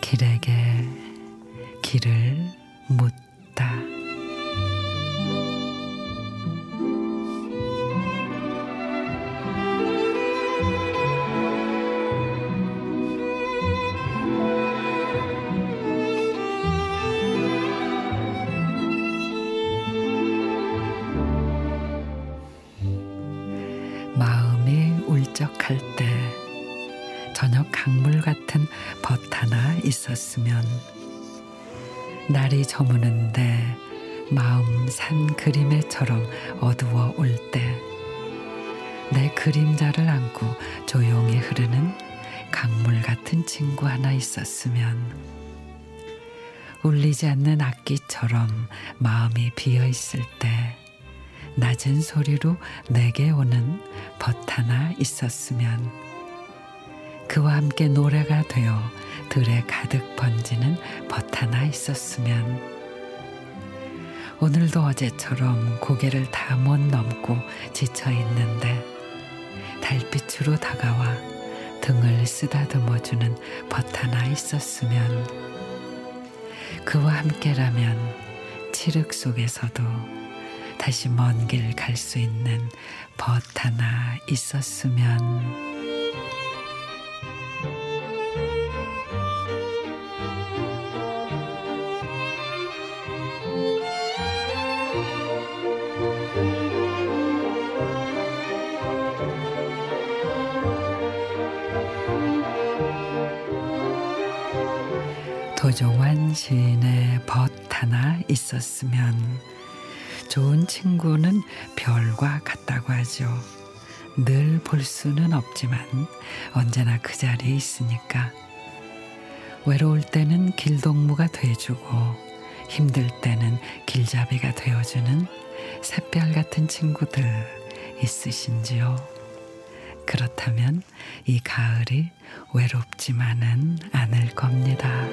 길에게 길을 묻다. 울적할 때 저녁 강물 같은 벗 하나 있었으면 날이 저무는데 마음 산 그림에처럼 어두워 올 때 내 그림자를 안고 조용히 흐르는 강물 같은 친구 하나 있었으면 울리지 않는 악기처럼 마음이 비어 있을 때 낮은 소리로 내게 오는 벗 하나 있었으면 그와 함께 노래가 되어 들에 가득 번지는 벗 하나 있었으면 오늘도 어제처럼 고개를 다 못 넘고 지쳐 있는데 달빛으로 다가와 등을 쓰다듬어 주는 벗 하나 있었으면 그와 함께라면 칠흑 속에서도 다시 먼 길 갈 수 있는 벗 하나 있었으면. 도종환 시인의 벗 하나 있었으면 좋은 친구는 별과 같다고 하죠. 늘 볼 수는 없지만 언제나 그 자리에 있으니까 외로울 때는 길동무가 돼주고 힘들 때는 길잡이가 되어주는 샛별 같은 친구들 있으신지요? 그렇다면 이 가을이 외롭지만은 않을 겁니다.